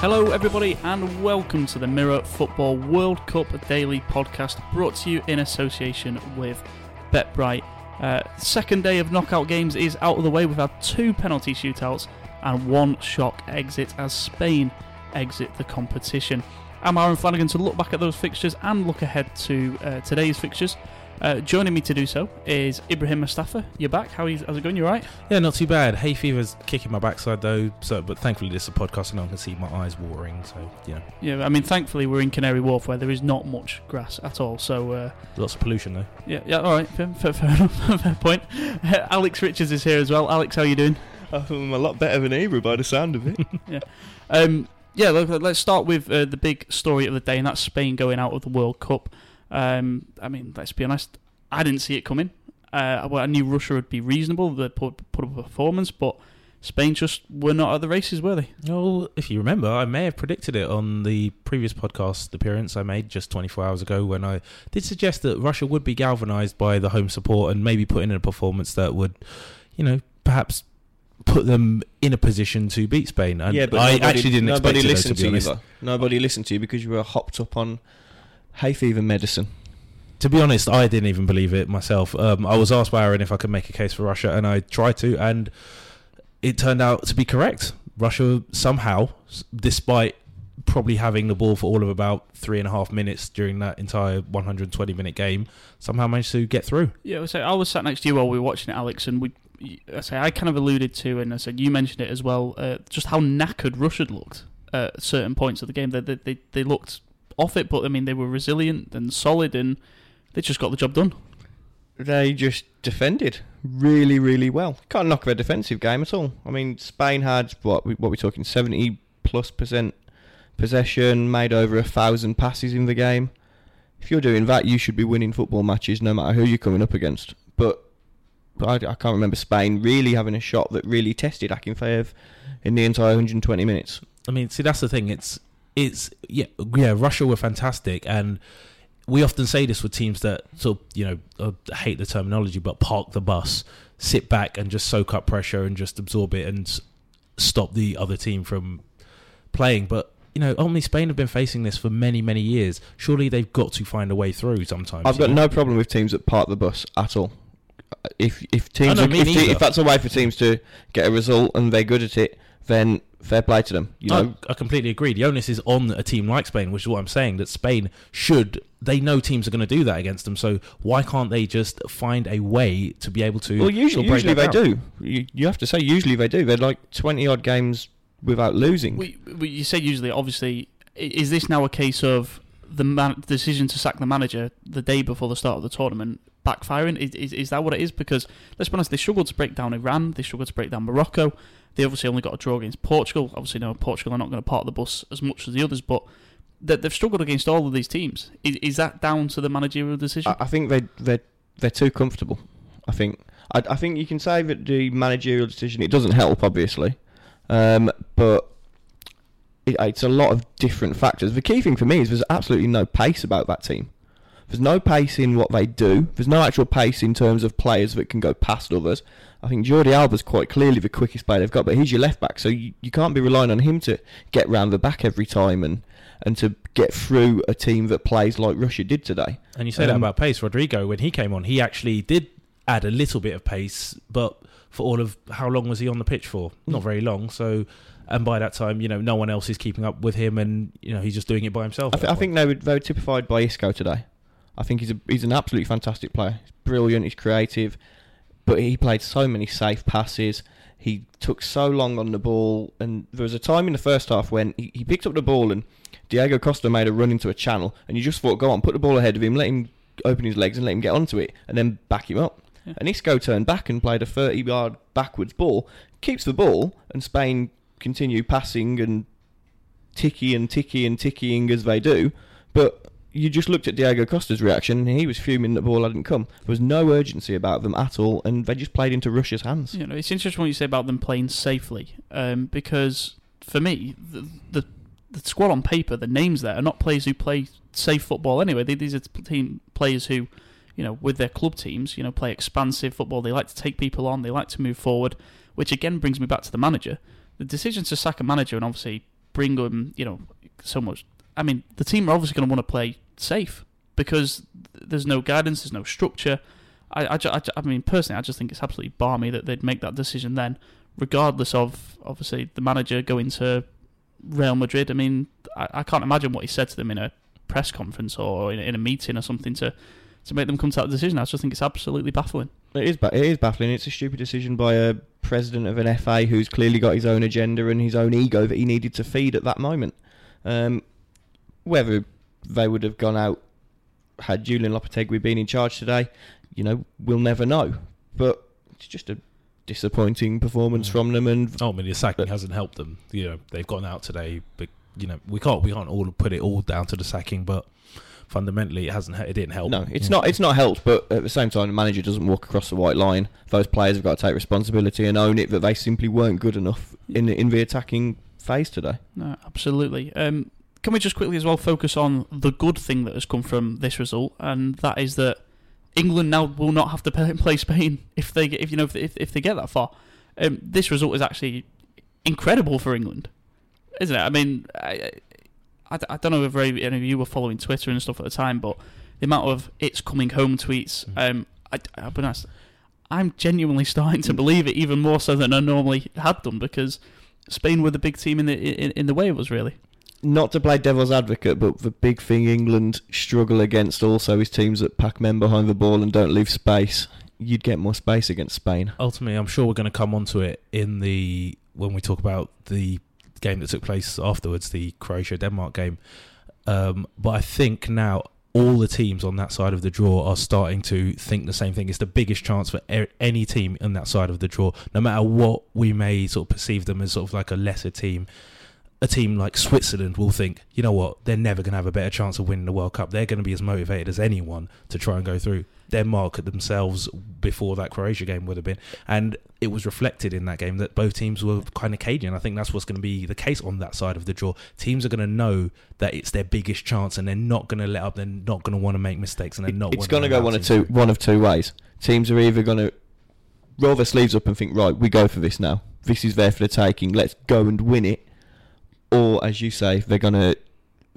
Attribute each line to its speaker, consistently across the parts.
Speaker 1: Hello, everybody, and welcome to the Mirror Football World Cup Daily Podcast, brought to you in association with BetBright. Uh, second day of knockout games is out of the way. We've had two penalty shootouts and one shock exit as Spain exit the competition. I'm Aaron Flanagan to look back at those fixtures and look ahead to uh, today's fixtures. Uh, joining me to do so is Ibrahim Mustafa. You're back. How is, how's it going? You alright?
Speaker 2: Yeah, not too bad. Hay fever's kicking my backside though. So, but thankfully this is a podcast and I can see my eyes watering. So, you know,
Speaker 1: Yeah, I mean, thankfully we're in Canary Wharf where there is not much grass at all. So, uh,
Speaker 2: lots of pollution though.
Speaker 1: yeah, yeah, all right, fair, fair, fair enough, fair point. Alex Richards is here as well. Alex, how you doing?
Speaker 3: I'm a lot better than Ebro by the sound of it. yeah.
Speaker 1: Um, yeah, look, let's start with uh, the big story of the day, and that's Spain going out of the World Cup. Um, I mean, let's be honest, I didn't see it coming. Uh, well, I knew Russia would be reasonable, they'd put, put up a performance, but Spain just were not at the races, were they?
Speaker 2: Well, if you remember, I may have predicted it on the previous podcast appearance I made just 24 hours ago when I did suggest that Russia would be galvanised by the home support and maybe put in a performance that would, you know, perhaps put them in a position to beat Spain. And
Speaker 3: yeah, but
Speaker 2: I
Speaker 3: nobody,
Speaker 2: actually didn't
Speaker 3: nobody
Speaker 2: expect it, though,
Speaker 3: listened
Speaker 2: to
Speaker 3: to, you.
Speaker 2: honest.
Speaker 3: Nobody listened to you because you were hopped up on hay fever medicine.
Speaker 2: To be honest, I didn't even believe it myself. Um, I was asked by Aaron if I could make a case for Russia, and I tried to, and it turned out to be correct. Russia somehow, despite probably having the ball for all of about three and a half minutes during that entire 120 minute game, somehow managed to get through.
Speaker 1: Yeah, so I was sat next to you while we were watching it, Alex, and we, I say I kind of alluded to, and I said you mentioned it as well, uh, just how knackered Russia looked at certain points of the game. They, they they they looked off it, but I mean they were resilient and solid, and they just got the job done.
Speaker 3: They just defended really, really well. Can't knock their defensive game at all. I mean, Spain had what? we- What we talking? Seventy plus percent possession, made over a thousand passes in the game. If you're doing that, you should be winning football matches, no matter who you're coming up against. But, but I, I can't remember Spain really having a shot that really tested Akinfeev in the entire 120 minutes.
Speaker 2: I mean, see, that's the thing. It's it's yeah, yeah. Russia were fantastic, and we often say this with teams that sort of you know I hate the terminology, but park the bus, sit back, and just soak up pressure and just absorb it and stop the other team from playing. But you know, only Spain have been facing this for many, many years. Surely they've got to find a way through sometimes.
Speaker 3: I've got
Speaker 2: know?
Speaker 3: no problem with teams that park the bus at all. If if teams are, if, if that's a way for teams to get a result and they're good at it, then fair play to them. You know,
Speaker 2: I, I completely agree. The onus is on a team like Spain, which is what I'm saying. That Spain should. They know teams are going to do that against them. So why can't they just find a way to be able to?
Speaker 3: well, usually,
Speaker 2: sort of break
Speaker 3: usually they
Speaker 2: that down?
Speaker 3: do. You, you have to say usually they do. They're like twenty odd games without losing.
Speaker 1: We, we, you say usually, obviously, is this now a case of the man, decision to sack the manager the day before the start of the tournament backfiring? Is, is, is that what it is? Because let's be honest, they struggled to break down Iran, they struggled to break down Morocco. They obviously only got a draw against Portugal. Obviously, now Portugal are not going to part the bus as much as the others, but they, they've struggled against all of these teams. Is, is that down to the managerial decision?
Speaker 3: I, I think they they they're too comfortable. I think I, I think you can say that the managerial decision it doesn't help obviously, um, but it, it's a lot of different factors. The key thing for me is there's absolutely no pace about that team. There's no pace in what they do. There's no actual pace in terms of players that can go past others. I think Jordi Alba's quite clearly the quickest player they've got, but he's your left back, so you, you can't be relying on him to get round the back every time and, and to get through a team that plays like Russia did today.
Speaker 2: And you say that
Speaker 3: Um,
Speaker 2: about pace. Rodrigo, when he came on, he actually did add a little bit of pace, but for all of how long was he on the pitch for? Not very long. So, and by that time, you know, no one else is keeping up with him, and you know, he's just doing it by himself.
Speaker 3: I, th- I think they were, they were typified by Isco today. I think he's a, he's an absolutely fantastic player. He's brilliant. He's creative, but he played so many safe passes. He took so long on the ball, and there was a time in the first half when he, he picked up the ball and Diego Costa made a run into a channel, and you just thought, go on, put the ball ahead of him, let him open his legs and let him get onto it, and then back him up.
Speaker 1: Yeah.
Speaker 3: And Isco turned back and played a 30 yard backwards ball, keeps the ball, and Spain continue passing and ticky and ticky and tickying as they do. But you just looked at Diego Costa's reaction, and he was fuming that the ball hadn't come. There was no urgency about them at all, and they just played into Russia's hands.
Speaker 1: You know, it's interesting what you say about them playing safely, um, because for me, the, the the squad on paper, the names there are not players who play safe football anyway. They, these are team players who, you know, with their club teams, you know, play expansive football. They like to take people on. They like to move forward, which again brings me back to the manager. The decision to sack a manager and obviously bring um, you know so much. I mean, the team are obviously going to want to play safe because there's no guidance, there's no structure. I, I, I, I mean, personally, I just think it's absolutely balmy that they'd make that decision then, regardless of obviously the manager going to Real Madrid. I mean, I, I can't imagine what he said to them in a press conference or in, in a meeting or something to to make them come to that decision. I just think it's absolutely baffling.
Speaker 3: It is, it is baffling. It's a stupid decision by a president of an FA who's clearly got his own agenda and his own ego that he needed to feed at that moment. Um, whether they would have gone out had Julian Lopetegui been in charge today, you know, we'll never know. But it's just a disappointing performance from them, and
Speaker 2: Oh, I mean, the sacking
Speaker 3: But-
Speaker 2: hasn't helped them. You know, they've gone out today, but you know, we can't we can't all put it all down to the sacking, but fundamentally, it hasn't. It didn't help.
Speaker 3: no, it's
Speaker 2: Yeah.
Speaker 3: not. It's not helped. But at the same time, the manager doesn't walk across the white line. Those players have got to take responsibility and own it that they simply weren't good enough in in the attacking phase today.
Speaker 1: No, absolutely. Um, can we just quickly as well focus on the good thing that has come from this result, and that is that England now will not have to play, Spain if they get, if you know if, if, if they get that far. Um, this result is actually incredible for England, isn't it? I mean, I, I, I don't know if any of you were following Twitter and stuff at the time, but the amount of "it's coming home" tweets. Um, I, I'll be honest, I'm genuinely starting to believe it even more so than I normally had done because Spain were the big team in the in, in the way of us, really.
Speaker 3: Not to play devil's advocate, but the big thing England struggle against also is teams that pack men behind the ball and don't leave space. You'd get more space against Spain.
Speaker 2: ultimately, I'm sure we're going to come onto it in the when we talk about the game that took place afterwards, the Croatia Denmark game. Um, but I think now all the teams on that side of the draw are starting to think the same thing. It's the biggest chance for a- any team on that side of the draw, no matter what we may sort of perceive them as sort of like a lesser team. A team like Switzerland will think, you know what, they're never going to have a better chance of winning the World Cup. They're going to be as motivated as anyone to try and go through. Denmark at themselves before that Croatia game would have been, and it was reflected in that game that both teams were kind of cagey. And I think that's what's going to be the case on that side of the draw. Teams are going to know that it's their biggest chance, and they're not going to let up. They're not going to want to make mistakes, and they're not.
Speaker 3: it's
Speaker 2: going to
Speaker 3: go one of two one of two ways. Teams are either going to roll their sleeves up and think, right, we go for this now. This is there for the taking. Let's go and win it. Or, as you say, they're going to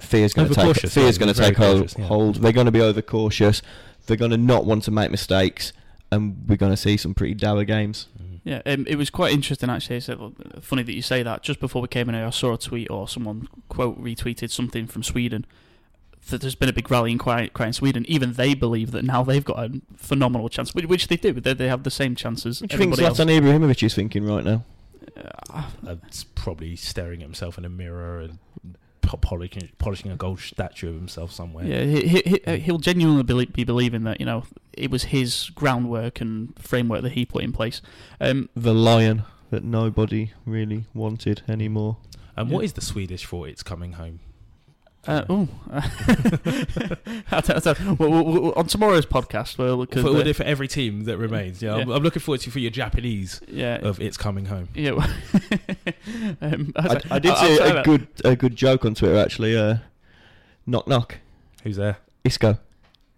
Speaker 3: fear's going to take
Speaker 2: Overcautious,
Speaker 3: fear's
Speaker 2: yeah,
Speaker 3: going to take hold.
Speaker 2: yeah.
Speaker 3: hold. They're going to be overcautious. They're going to not want to make mistakes, and we're going to see some pretty dour games.
Speaker 2: Mhm.
Speaker 1: Yeah, um, it was quite interesting actually. It's uh, funny that you say that. Just before we came in here, I saw a tweet or someone quote retweeted something from Sweden that there's been a big rallying cry, cry in Sweden. Even they believe that now they've got a phenomenal chance, which, which they do. They, they have the same chances.
Speaker 3: What do you
Speaker 1: else.
Speaker 3: Zlatan Ibrahimovic is thinking right now?
Speaker 1: Uh,
Speaker 2: Uh, it's probably staring at himself in a mirror and polishing, polishing a gold statue of himself somewhere.
Speaker 1: yeah, he, he, he, uh, he'll genuinely be, be believing that you know it was his groundwork and framework that he put in place. Um,
Speaker 3: The lion that nobody really wanted anymore.
Speaker 2: And
Speaker 1: Yeah.
Speaker 2: what is the Swedish for? It's coming home.
Speaker 1: Uh, oh, I don't- I don't- well, well, well, on tomorrow's podcast, we'll look
Speaker 2: For,
Speaker 1: at the-
Speaker 2: for every team that remains. Yeah, I'm, I'm looking forward to for your Japanese
Speaker 1: yeah,
Speaker 2: of it's coming home.
Speaker 1: yeah. um,
Speaker 3: I, I did
Speaker 1: I'll-
Speaker 3: see
Speaker 1: I'll try
Speaker 3: a good a good joke on Twitter actually. Uh, knock knock.
Speaker 2: Who's there?
Speaker 3: Isco.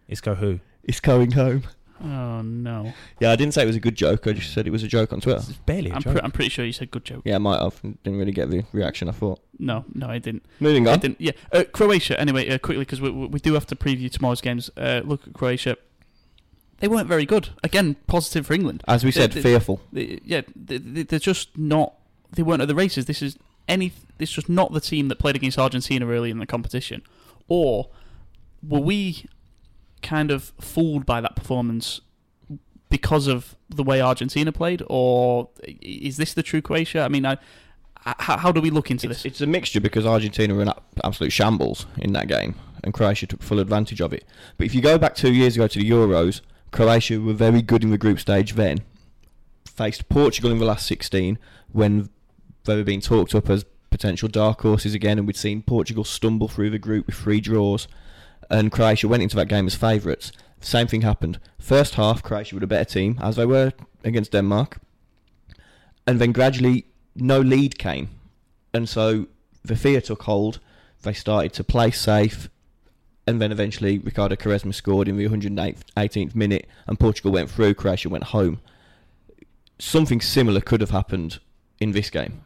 Speaker 2: Isco who?
Speaker 3: It's going home.
Speaker 1: Oh no,
Speaker 3: Yeah, I didn't say it was a good joke. I just said it was a joke on Twitter.
Speaker 2: It's barely a
Speaker 1: I'm,
Speaker 2: joke.
Speaker 1: pre- I'm pretty sure you said good joke.
Speaker 3: Yeah, I might have. Didn't really get the reaction I thought.
Speaker 1: No, no, I didn't.
Speaker 3: Moving
Speaker 1: I
Speaker 3: on.
Speaker 1: didn't. Yeah, uh, Croatia. Anyway, uh, quickly because we, we we do have to preview tomorrow's games. Uh, look at Croatia. They weren't very good. Again, positive for England.
Speaker 3: As we said,
Speaker 1: They- they-
Speaker 3: fearful.
Speaker 1: They, yeah, they, they- they're just not. They weren't at the races. This is any. This was not the team that played against Argentina early in the competition. Or were we kind of fooled by that performance because of the way Argentina played, or is this the true Croatia? I mean, I, how, how do we look into
Speaker 3: It's,
Speaker 1: this?
Speaker 3: it's a mixture because Argentina were in absolute shambles in that game, and Croatia took full advantage of it. But if you go back two years ago to the Euros, Croatia were very good in the group stage then. Faced Portugal in the last 16 when they were being talked up as potential dark horses again, and we'd seen Portugal stumble through the group with three draws, and Croatia went into that game as favourites. Same thing happened. First half, Croatia were a better team, as they were against Denmark, and then gradually no lead came, and so the fear took hold. They started to play safe, and then eventually Ricardo Quaresma scored in the 118th minute, and Portugal went through. Croatia went home. Something similar could have happened in this game.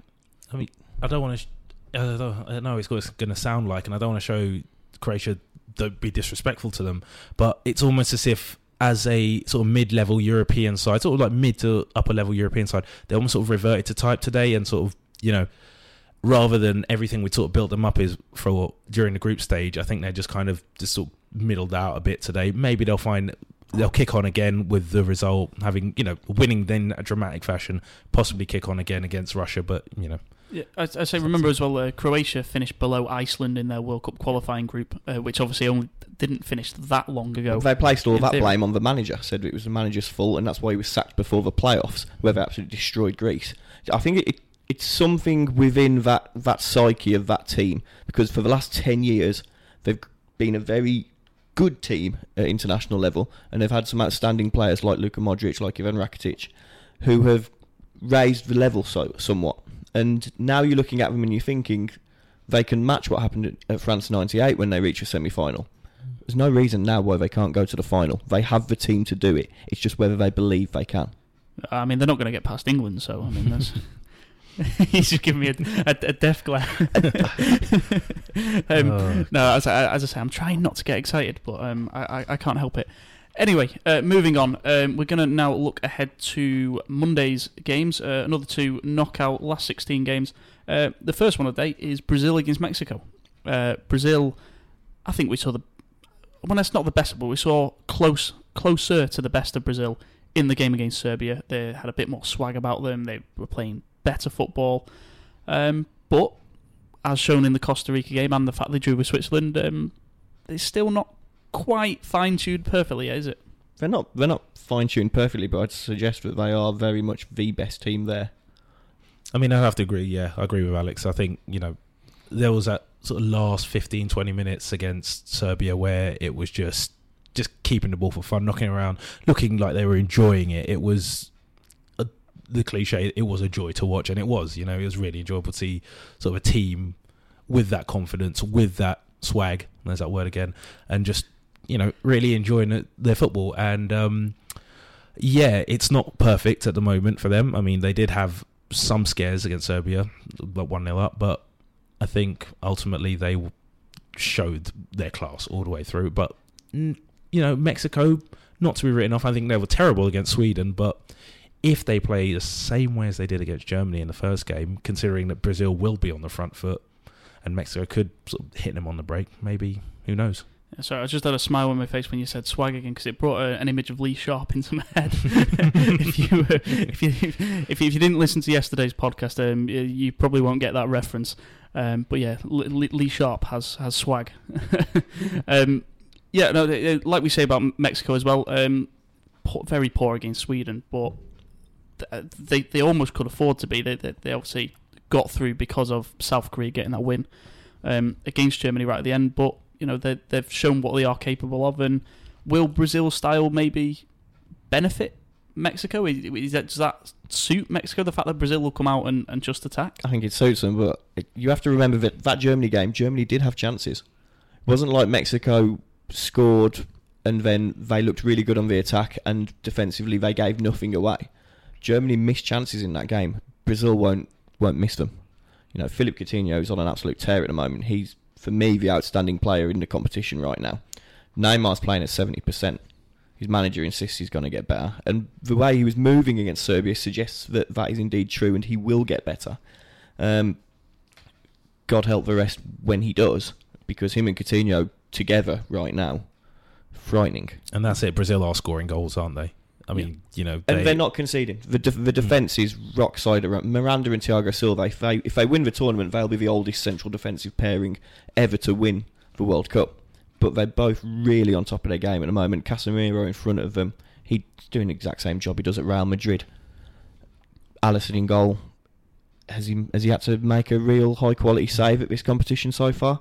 Speaker 2: I mean, I don't want to. I don't know, I don't know it's going to sound like, and I don't want to show Croatia don't be disrespectful to them, but it's almost as if as a sort of mid-level European side, sort of like mid to upper level European side, they almost sort of reverted to type today and sort of you know rather than everything we sort of built them up is for during the group stage. I think they're just kind of just sort of middled out a bit today. Maybe they'll find they'll kick on again with the result having you know winning then a dramatic fashion, possibly kick on again against Russia, but you know.
Speaker 1: Yeah, I, I say remember as well. Uh, Croatia finished below Iceland in their World Cup qualifying group, uh, which obviously only didn't finish that long ago.
Speaker 3: They placed all that
Speaker 1: theory.
Speaker 3: blame on the manager. Said it was the manager's fault, and that's why he was sacked before the playoffs, where they absolutely destroyed Greece. I think it, it, it's something within that that psyche of that team because for the last ten years they've been a very good team at international level, and they've had some outstanding players like Luka Modric, like Ivan Rakitic, who have raised the level so somewhat. And now you're looking at them and you're thinking they can match what happened at- at France '98 when they reach a semi-final. There's no reason now why they can't go to the final. They have the team to do it. It's just whether they believe they can.
Speaker 1: I mean, they're not going to get past England, so I mean, that's. He's just giving me a, a, a death glare. um,
Speaker 2: Oh.
Speaker 1: No, as I, as I say, I'm trying not to get excited, but um, I, I, I can't help it. Anyway, uh, moving on. Um, we're going to now look ahead to Monday's games. Uh, another two knockout last 16 games. Uh, the first one of the day is Brazil against Mexico. Uh, Brazil, I think we saw the. Well, that's not the best, but we saw close, closer to the best of Brazil in the game against Serbia. They had a bit more swag about them. They were playing better football. Um, but as shown in the Costa Rica game and the fact they drew with Switzerland, um, it's still not quite fine tuned perfectly, is it?
Speaker 3: They're not they're not fine tuned perfectly, but I'd suggest that they are very much the best team there.
Speaker 2: I mean, I have to agree. Yeah, I agree with Alex. I think you know there was that sort of last 15, 20 minutes against Serbia where it was just just keeping the ball for fun, knocking around, looking like they were enjoying it. It was a, the cliche. It was a joy to watch, and it was. You know, it was really enjoyable to see sort of a team with that confidence, with that swag. There's that word again, and just you know really enjoying their football. And um, yeah, it's not perfect at the moment for them. I mean, they did have some scares against Serbia, but one 0 up. But I think ultimately they showed their class all the way through. But you know, Mexico, not to be written off. I think they were terrible against Sweden, but if they play the same way as they did against Germany in the first game, considering that Brazil will be on the front foot and Mexico could sort of hit them on the break, maybe who knows?
Speaker 1: Sorry, I just had a smile on my face when you said swag again because it brought uh, an image of Lee Sharpe into my head. if you uh, if you if if you didn't listen to yesterday's podcast, um, you, you probably won't get that reference. Um, but yeah, Lee, Lee Sharpe has has swag. um, yeah, no, like we say about Mexico as well. Um, poor, very poor against Sweden, but they they almost could afford to be. They they, they obviously got through because of South Korea getting that win um, against Germany right at the end. But you know they they've shown what they are capable of, and will Brazil style maybe benefit Mexico? Is, is that, does that suit Mexico? The fact that Brazil will come out and, and just attack.
Speaker 3: I think it suits them, but it, you have to remember that that Germany game, Germany did have chances. It wasn't like Mexico scored and then they looked really good on the attack and defensively they gave nothing away. Germany missed chances in that game. Brazil won't won't miss them. You know, Philippe Coutinho is on an absolute tear at the moment. He's for me the outstanding player in the competition right now. Neymar's playing at seventy percent. His manager insists he's going to get better, and the way he was moving against Serbia suggests that that is indeed true, and he will get better. Um, God help the rest when he does, because him and Coutinho together right now, frightening.
Speaker 2: And that's it. Brazil are scoring goals, aren't they? I mean, you know,
Speaker 3: And
Speaker 2: they,
Speaker 3: they're not conceding. The de- the defence is rock solid. around- Miranda and Thiago Silva. If they if they win the tournament, they'll be the oldest central defensive pairing ever to win the World Cup. But they're both really on top of their game at the moment. Casemiro in front of them. He's doing the exact same job he does at Real Madrid. Alisson in goal. Has he has he had to make a real high quality save at this competition so far?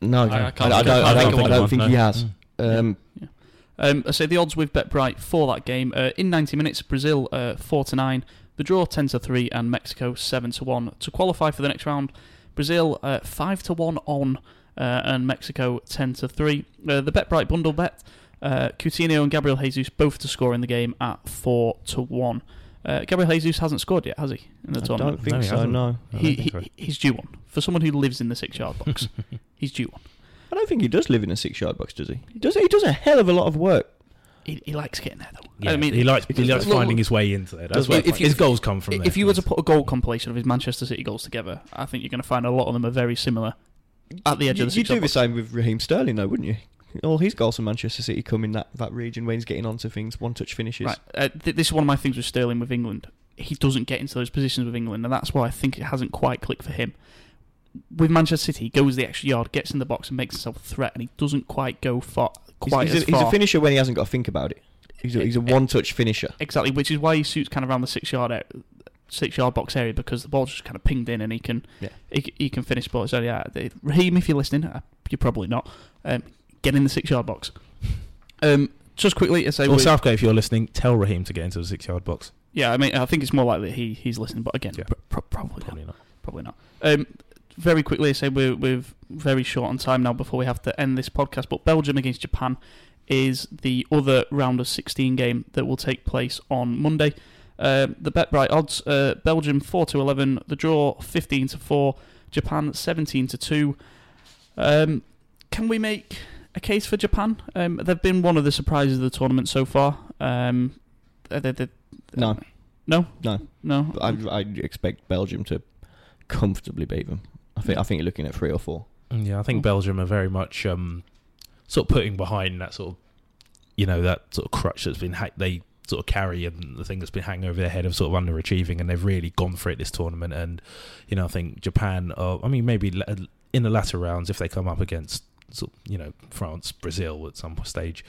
Speaker 3: No,
Speaker 1: I- I
Speaker 3: I,
Speaker 1: can't
Speaker 3: I
Speaker 1: think
Speaker 3: don't,
Speaker 1: of-
Speaker 3: I
Speaker 1: I
Speaker 3: don't,
Speaker 1: think
Speaker 3: think, I don't
Speaker 2: one,
Speaker 3: think
Speaker 2: no.
Speaker 3: he has.
Speaker 2: Mm.
Speaker 3: Um,
Speaker 1: Um, I say the odds with BetBright for that game uh, in 90 minutes. Brazil uh, four to nine, the draw 10 to three, and Mexico seven to one to qualify for the next round. Brazil uh, five to one on, uh, and Mexico 10 to three. Uh, the BetBright bundle bet: uh, Coutinho and Gabriel Jesus both to score in the game at four to one. Uh, Gabriel Jesus hasn't scored yet, has he? In the
Speaker 3: I
Speaker 1: tournament,
Speaker 3: don't think
Speaker 2: No, he
Speaker 3: so.
Speaker 2: hasn't.
Speaker 3: No,
Speaker 2: I don't
Speaker 1: he, he he's due one for someone who lives in the six-yard box. he's due one.
Speaker 3: I don't think he does live in a six-yard box, does he? He does. He does a hell of a lot of work.
Speaker 1: He, he likes getting there though.
Speaker 2: Yeah,
Speaker 1: I mean,
Speaker 2: he likes he likes finding
Speaker 1: look,
Speaker 2: his way into there. That's
Speaker 3: Does
Speaker 2: where
Speaker 1: if you-
Speaker 2: his goals come from. There.
Speaker 1: if you were to put a goal compilation of his Manchester City goals together, I think you're going to find a lot of them are very similar at the edge
Speaker 3: you,
Speaker 1: of the
Speaker 3: You'd
Speaker 1: six-yard
Speaker 3: do the same with Raheem Sterling, though, wouldn't you? All his goals for Manchester City come in that, that region when he's getting onto things, one-touch finishes.
Speaker 1: Right. Uh, th- this is one of my things with Sterling with England. He doesn't get into those positions with England, and that's why I think it hasn't quite clicked for him. With Manchester City, he goes the extra yard, gets in the box, and makes himself a threat, and he doesn't quite go far,
Speaker 3: He's,
Speaker 1: quite
Speaker 3: he's,
Speaker 1: as
Speaker 3: a, he's a finisher when he hasn't got to think about it. He's a, he's a one-touch finisher.
Speaker 1: Exactly, which is why he suits kind of around the six yard six yard box area because the ball's just kind of pinged in and he can
Speaker 3: Yeah.
Speaker 1: he, he can finish balls. So yeah, the, Raheem, if you're listening, uh, you're probably not. Um, get in the six yard box. Um, just quickly to say,
Speaker 2: or
Speaker 1: we-
Speaker 2: Southgate, if you're listening, tell Raheem to get into the six yard box.
Speaker 1: yeah, I mean, I think it's more likely he he's listening, but again,
Speaker 2: Yeah.
Speaker 1: pr- pr- probably not.
Speaker 2: Probably not.
Speaker 1: Probably not. Um, very quickly, I say we're, we're very short on time now before we have to end this podcast. But Belgium against Japan is the other round of 16 game that will take place on Monday. Um, the BetBright odds: uh, Belgium 4 to 11, the draw 15 to 4, Japan 17 to 2. Um, can we make a case for Japan? Um, they've been one of the surprises of the tournament so far. Um, uh, they- they-
Speaker 3: No,
Speaker 1: no,
Speaker 3: no.
Speaker 1: no.
Speaker 3: I'd, I'd expect Belgium to comfortably beat them. I think I think you're looking at three or four.
Speaker 2: Yeah, I think. Belgium are very much um, sort of putting behind that sort of, you know, that sort of crutch that's been ha- they sort of carry and the thing that's been hanging over their head of sort of underachieving, and they've really gone for it this tournament. And you know, I think Japan, are, I mean, maybe in the latter rounds, if they come up against, sort of, you know, France, Brazil at some stage,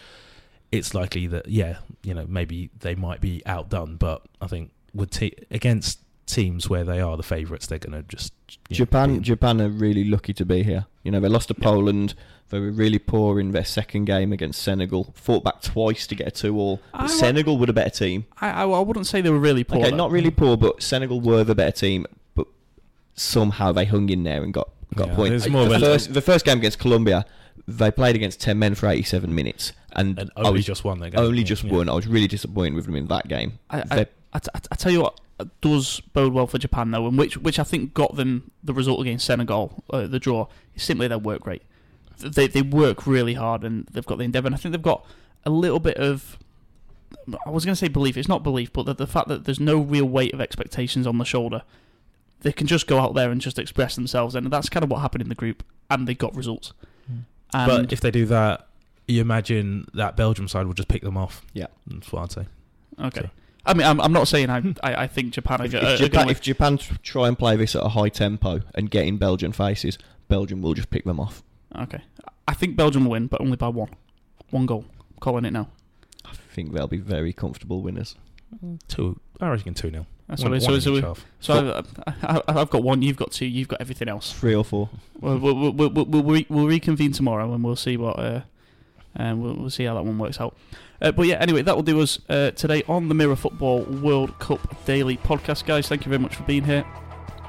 Speaker 2: it's likely that yeah, you know, maybe they might be outdone. But I think with te- against teams where they are the favourites, they're going to just you know,
Speaker 3: Japan Japan are really lucky to be here. You know, they lost to
Speaker 1: Yeah.
Speaker 3: Poland. They were really poor in their second game against Senegal. Fought back twice to get a two-all.
Speaker 1: I
Speaker 3: But
Speaker 1: wa-
Speaker 3: Senegal were the better team.
Speaker 1: I, I, I wouldn't say they were really poor.
Speaker 3: okay,
Speaker 1: though.
Speaker 3: not really poor, but Senegal were the better team. But somehow they hung in there and got got
Speaker 2: Yeah,
Speaker 3: a point.
Speaker 2: more
Speaker 3: the first the first game against Colombia, they played against ten men for eighty-seven minutes, and,
Speaker 2: and
Speaker 3: I
Speaker 2: only
Speaker 3: was
Speaker 2: just won their game.
Speaker 3: only
Speaker 2: Yeah,
Speaker 3: just
Speaker 2: yeah.
Speaker 3: won. I was really disappointed with them in that game.
Speaker 1: I, I,
Speaker 3: They-
Speaker 1: I, t- I t- I tell you what does bode well for Japan though, and which which I think got them the result against Senegal, uh, the draw, is simply their work rate. They they work really hard and they've got the endeavour. And I think they've got a little bit of. I was going to say belief. It's not belief, but the, the fact that there's no real weight of expectations on the shoulder. They can just go out there and just express themselves, and that's kind of what happened in the group, and they got results. And
Speaker 2: but if they do that, you imagine that Belgium side will just pick them off.
Speaker 3: Yeah.
Speaker 2: that's what I'd say.
Speaker 1: okay,
Speaker 2: so-
Speaker 1: I mean, I'm, I'm not saying I, I, I think Japan are,
Speaker 3: If,
Speaker 1: go-
Speaker 3: if uh,
Speaker 1: are
Speaker 3: Japan,
Speaker 1: gonna
Speaker 3: if Japan try and play this at a high tempo and get in Belgian faces, Belgium will just pick them off.
Speaker 1: Okay. I think Belgium will win, but only by one. One goal. I'm calling it now.
Speaker 3: I think they'll be very comfortable winners.
Speaker 2: Two, I reckon two 0
Speaker 1: That's
Speaker 2: one,
Speaker 1: what it
Speaker 2: one.
Speaker 1: So, so, we- so I, I, I've got one, you've got two, you've got everything else.
Speaker 3: Three or four.
Speaker 1: We'll, we'll, we'll, we'll, we'll, we'll reconvene tomorrow and we'll see what. Uh, And we'll, we'll see how that one works out. Uh, but yeah, anyway, that will do us uh, today on the Mirror Football World Cup Daily Podcast, guys. Thank you very much for being here,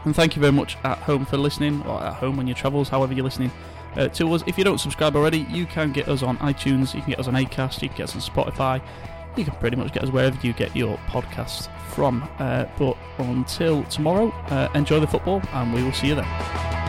Speaker 1: and thank you very much at home for listening, or at home on your travels, however you're listening uh, to us. If you don't subscribe already, you can get us on iTunes, you can get us on Acast, you can get us on Spotify, you can pretty much get us wherever you get your podcasts from. Uh, but until tomorrow, uh, enjoy the football, and we will see you then.